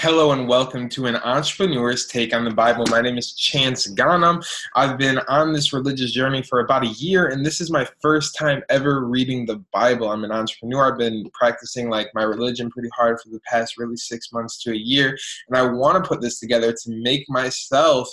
Hello and welcome to an entrepreneur's take on the Bible. My name is Chance Ghanem. I've been on this religious journey for about a year, and this is my first time ever reading the Bible. I'm an entrepreneur. I've been practicing like my religion pretty hard for the past really six months to a year, and I want to put this together to make myself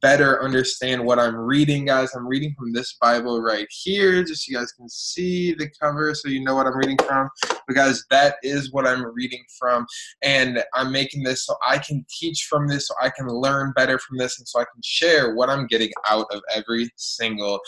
better understand what I'm reading, guys. I'm reading from this Bible right here, just so you guys can see the cover, so you know what I'm reading from. Because that is what I'm reading from, and I'm making this so I can teach from this, so I can learn better from this, and so I can share what I'm getting out of every single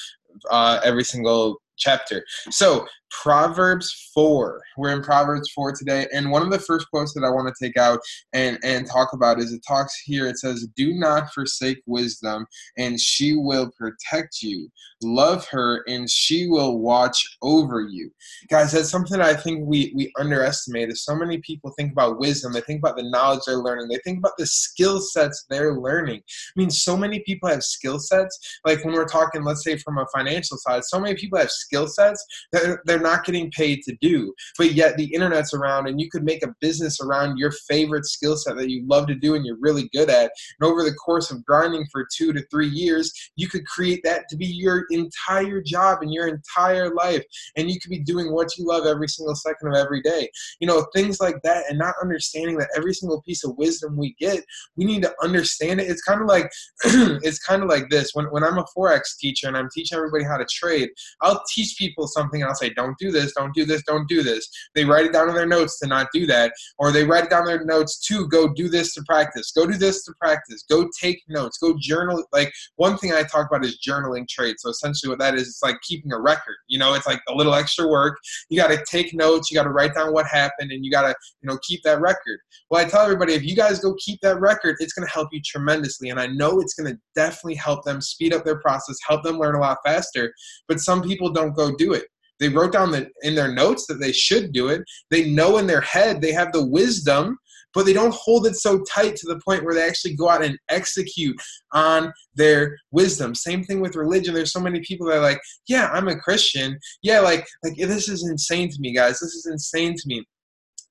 uh, every single chapter. So Proverbs 4. We're in Proverbs 4 today. And one of the first quotes that I want to take out and, and talk about is it talks here. It says, Do not forsake wisdom, and she will protect you. Love her, and she will watch over you. Guys, that's something I think we, we underestimate. Is so many people think about wisdom, they think about the knowledge they're learning, they think about the skill sets they're learning. I mean, so many people have skill sets. Like when we're talking, let's say from a financial side, so many people have sets that they're they're not getting paid to do. But yet the internet's around and you could make a business around your favorite skill set that you love to do and you're really good at. And over the course of grinding for two to three years, you could create that to be your entire job and your entire life. And you could be doing what you love every single second of every day. You know, things like that and not understanding that every single piece of wisdom we get, we need to understand it. It's kind of like it's kind of like this. When when I'm a Forex teacher and I'm teaching everybody how to trade, I'll teach people something I'll say, don't don't this, don't do this, don't do this. They write it down in their notes to not do that, or they write it down in their notes to go do this to practice, go do this to practice, go take notes, go journal. Like one thing I talk about is journaling trades. So essentially, what that is, it's like keeping a record. You know, it's like a little extra work. You got to take notes, you got to write down what happened, and you got to you know keep that record. Well, I tell everybody if you guys go keep that record, it's going to help you tremendously, and I know it's going to definitely help them speed up their process, help them learn a lot faster. But some people don't go do it. They wrote down the, in their notes that they should do it. They know in their head they have the wisdom, but they don't hold it so tight to the point where they actually go out and execute on their wisdom. Same thing with religion. There's so many people that are like, yeah, I'm a Christian. Yeah, like like this is insane to me, guys. This is insane to me.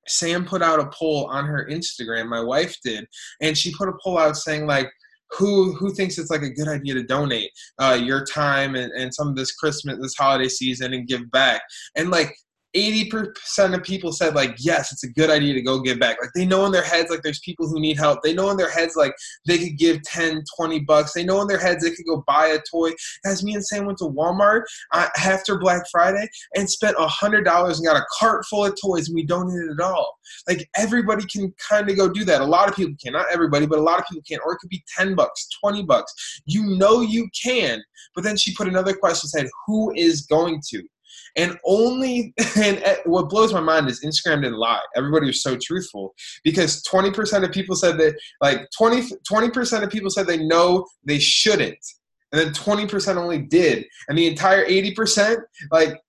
Sam put out a poll on her Instagram, my wife did, and she put a poll out saying like who who thinks it's like a good idea to donate uh, your time and, and some of this Christmas, this holiday season, and give back? And like 80% of people said like yes it's a good idea to go give back. Like they know in their heads like there's people who need help. They know in their heads like they could give 10 20 bucks. They know in their heads they could go buy a toy. As me and sam went to walmart uh, after black friday and spent a hundred dollars and got a cart full of toys and we donated it at all. Like everybody can kind of go do that. A lot of people can. Not everybody but a lot of people can. Or it could be 10 bucks 20 bucks. You know you can. But then she put another question said who is going to and only, and eh, what blows my mind is Instagram didn't lie. Everybody was so truthful because 20% of people said that, like 20, 20% of people said they know they shouldn't. And then 20% only did. And the entire 80%, like,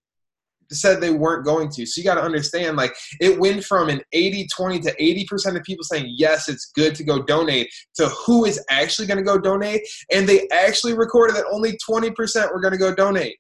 said they weren't going to. So you got to understand, like, it went from an 80 20 to 80% of people saying, yes, it's good to go donate to who is actually going to go donate. And they actually recorded that only 20% were going to go donate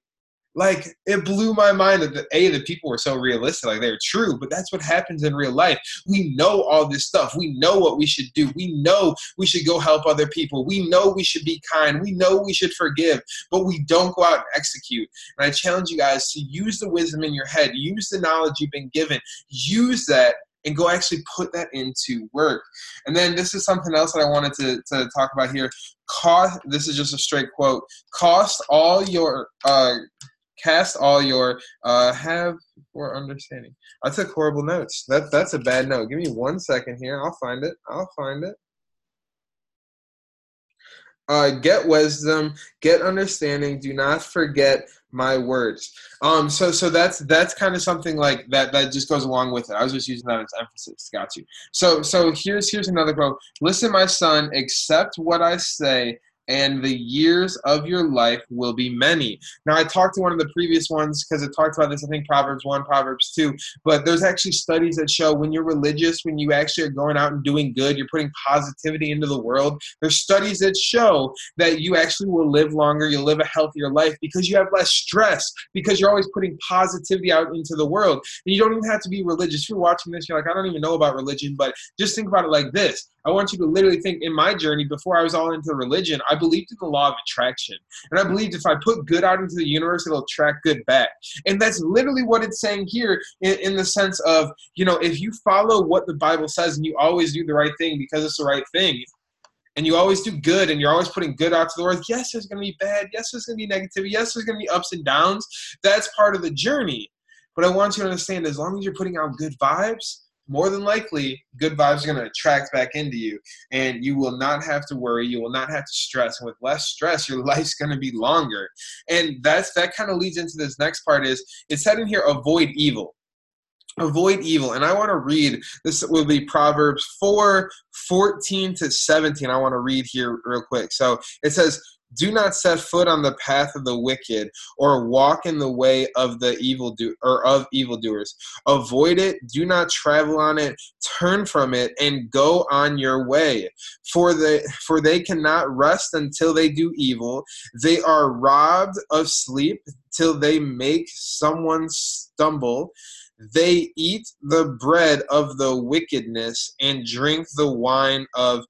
like it blew my mind that the, a the people were so realistic like they're true but that's what happens in real life. We know all this stuff. We know what we should do. We know we should go help other people. We know we should be kind. We know we should forgive but we don't go out and execute. And i challenge you guys to use the wisdom in your head. Use the knowledge you've been given. Use that and go actually put that into work. And then this is something else that I wanted to, to talk about here. Cost, this is just a straight quote. Cost all your uh, cast all your uh, have for understanding. I took horrible notes. That that's a bad note. Give me one second here. I'll find it. I'll find it. Uh, get wisdom, get understanding. Do not forget my words. Um, so so that's that's kind of something like that that just goes along with it. I was just using that as emphasis. Got you. So so here's here's another quote. Listen, my son, accept what I say and the years of your life will be many. Now, I talked to one of the previous ones because it talks about this, I think Proverbs 1, Proverbs 2, but there's actually studies that show when you're religious, when you actually are going out and doing good, you're putting positivity into the world. There's studies that show that you actually will live longer, you'll live a healthier life because you have less stress, because you're always putting positivity out into the world. And you don't even have to be religious. If you're watching this, you're like, I don't even know about religion, but just think about it like this I want you to literally think in my journey before I was all into religion, I believed in the law of attraction. And I believed if I put good out into the universe, it'll attract good back. And that's literally what it's saying here in, in the sense of, you know, if you follow what the Bible says and you always do the right thing because it's the right thing, and you always do good and you're always putting good out to the world, yes, there's going to be bad. Yes, there's going to be negativity. Yes, there's going to be ups and downs. That's part of the journey. But I want you to understand as long as you're putting out good vibes, more than likely, good vibes are going to attract back into you. And you will not have to worry. You will not have to stress. And with less stress, your life's going to be longer. And that's that kind of leads into this next part is it said in here, avoid evil avoid evil and i want to read this will be proverbs 4 14 to 17 i want to read here real quick so it says do not set foot on the path of the wicked or walk in the way of the evil do or of evildoers. Avoid it do not travel on it turn from it and go on your way. For the for they cannot rest until they do evil. They are robbed of sleep till they make someone stumble. They eat the bread of the wickedness and drink the wine of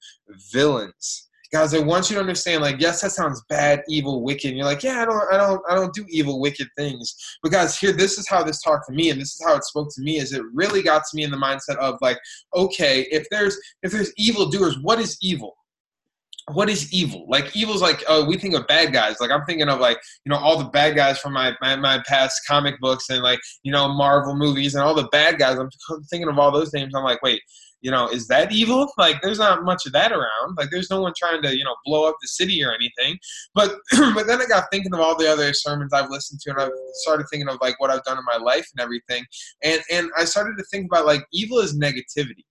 villains. Guys, I want you to understand, like, yes, that sounds bad, evil, wicked. And you're like, yeah, I don't, I don't, I don't do evil, wicked things. But guys, here, this is how this talked to me, and this is how it spoke to me. Is it really got to me in the mindset of like, okay, if there's, if there's evil doers, what is evil? what is evil? Like evil's like oh we think of bad guys. Like I'm thinking of like you know all the bad guys from my, my my past comic books and like you know Marvel movies and all the bad guys. I'm thinking of all those names. I'm like wait you know is that evil? Like there's not much of that around. Like there's no one trying to you know blow up the city or anything. But but then I got thinking of all the other sermons I've listened to and I started thinking of like what I've done in my life and everything. And and I started to think about like evil is negativity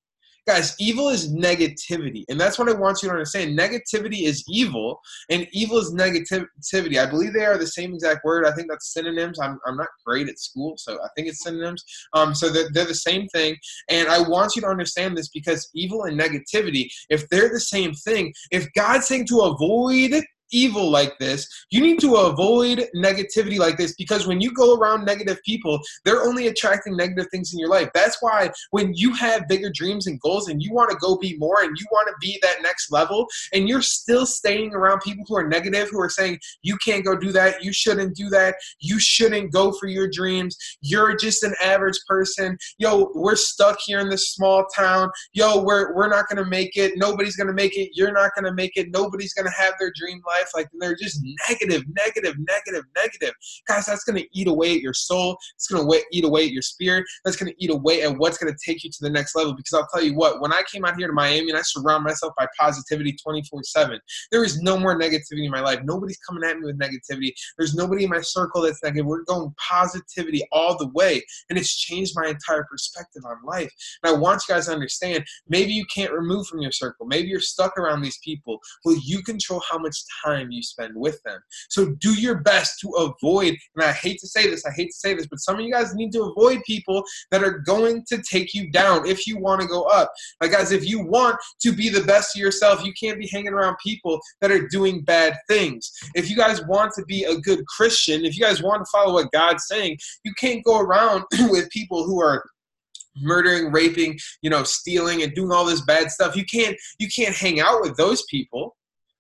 Guys, evil is negativity. And that's what I want you to understand. Negativity is evil, and evil is negativity. I believe they are the same exact word. I think that's synonyms. I'm, I'm not great at school, so I think it's synonyms. Um, so they're, they're the same thing. And I want you to understand this because evil and negativity, if they're the same thing, if God's saying to avoid evil like this. You need to avoid negativity like this because when you go around negative people, they're only attracting negative things in your life. That's why when you have bigger dreams and goals and you want to go be more and you want to be that next level and you're still staying around people who are negative, who are saying, you can't go do that, you shouldn't do that, you shouldn't go for your dreams, you're just an average person, yo, we're stuck here in this small town, yo, we're, we're not going to make it, nobody's going to make it, you're not going to make it, nobody's going to have their dream life life. Like they're just negative, negative, negative, negative. Guys, that's to eat away at your soul. It's to eat away at your spirit. That's to eat away at what's to take you to the next level. Because I'll tell you what, when I came out here to Miami and I surround myself by positivity 24 7, there is no more negativity in my life. Nobody's coming at me with negativity. There's nobody in my circle that's negative. We're going positivity all the way. And it's changed my entire perspective on life. And I want you guys to understand maybe you can't remove from your circle. Maybe you're stuck around these people. Well, you control how much time time you spend with them. So do your best to avoid, and I hate to say this, I hate to say this, but some of you guys need to avoid people that are going to take you down if you want to go up. Like, guys, if you want to be the best of yourself, you can't be hanging around people that are doing bad things. If you guys want to be a good Christian, if you guys want to follow what God's saying, you can't go around with people who are murdering raping you know stealing and doing all this bad stuff you can't you can't hang out with those people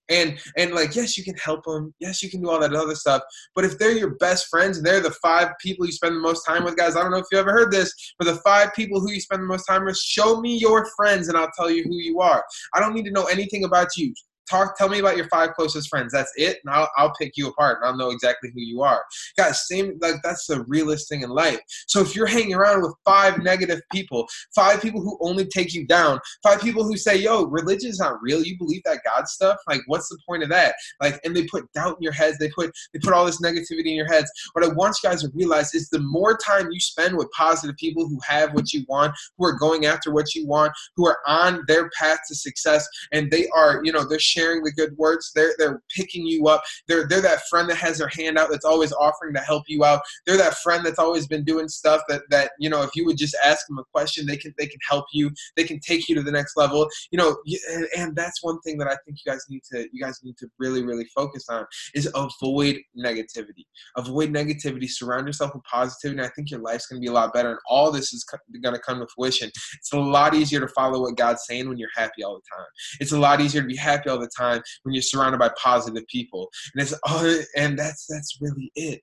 and and like yes you can help them yes you can do all that other stuff. But if they're your best friends and they're the five people you spend the most time with guys i don't know if you ever heard this but the five people who you spend the most time with show me your friends and i'll tell you who you are. I don't need to know anything about you talk tell me about your five closest friends. That's it and I'll, I'll pick you apart and i'll know exactly who you are. Guys same like that's the realest thing in life. So if you're hanging around with five negative people five people who only take you down five people who say yo religion is not real you believe that god stuff? Like what's the point of that? Like and they put doubt in your heads they put they put all this negativity in your heads. What i want you guys to realize is the more time you spend with positive people who have what you want who are going after what you want who are on their path to success and they are you know they're sharing the good words. They're they're picking you up. They're they're that friend that has their hand out that's always offering to help you out. They're that friend that's always been doing stuff that that you know if you would just ask them a question, they can they can help you. They can take you to the next level. You know, and, and that's one thing that I think you guys need to you guys need to really really focus on is avoid negativity. Avoid negativity. Surround yourself with positivity. I think your life's going to be a lot better. And all this is going to come to fruition. It's a lot easier to follow what God's saying when you're happy all the time. It's a lot easier to be happy all the time when you're surrounded by positive people. And it's oh, and that's that's really it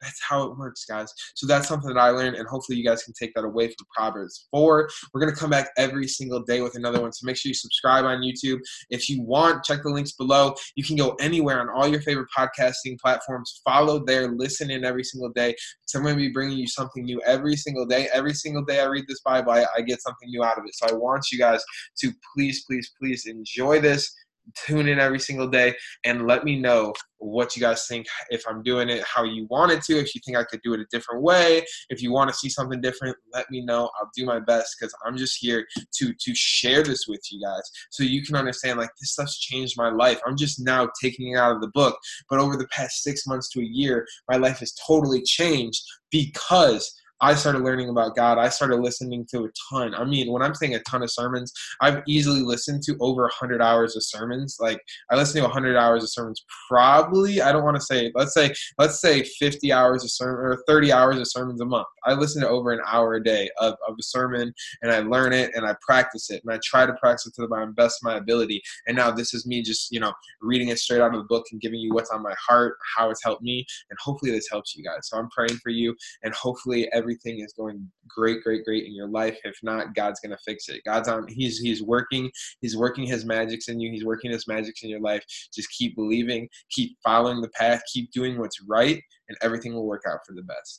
that's how it works, guys. So that's something that I learned, and hopefully you guys can take that away from Proverbs 4. We're going to come back every single day with another one. So make sure you subscribe on YouTube. If you want, check the links below. You can go anywhere on all your favorite podcasting platforms. Follow there, listen in every single day. So I'm going to be bringing you something new every single day. Every single day I read this Bible, I, I get something new out of it. So I want you guys to please, please, please enjoy this tune in every single day and let me know what you guys think if i'm doing it how you want it to if you think i could do it a different way if you want to see something different let me know. I'll do my best because i'm just here to to share this with you guys so you can understand like this stuff's changed my life. I'm just now taking it out of the book. But over the past six months to a year my life has totally changed because I started learning about God. I started listening to a ton. I mean, when I'm saying a ton of sermons, I've easily listened to over 100 hours of sermons. Like I listen to 100 hours of sermons probably, I don't want to say, let's say let's say 50 hours of sermon or 30 hours of sermons a month. I listen to over an hour a day of, of a sermon and I learn it and I practice it and I try to practice it to the best of my ability. And now this is me just, you know, reading it straight out of the book and giving you what's on my heart, how it's helped me, and hopefully this helps you guys. So I'm praying for you and hopefully every everything is going great, great, great in your life. If not, God's gonna fix it. God's on. He's He's working. He's working His magics in you. He's working His magics in your life. Just keep believing. Keep following the path. Keep doing what's right, and everything will work out for the best.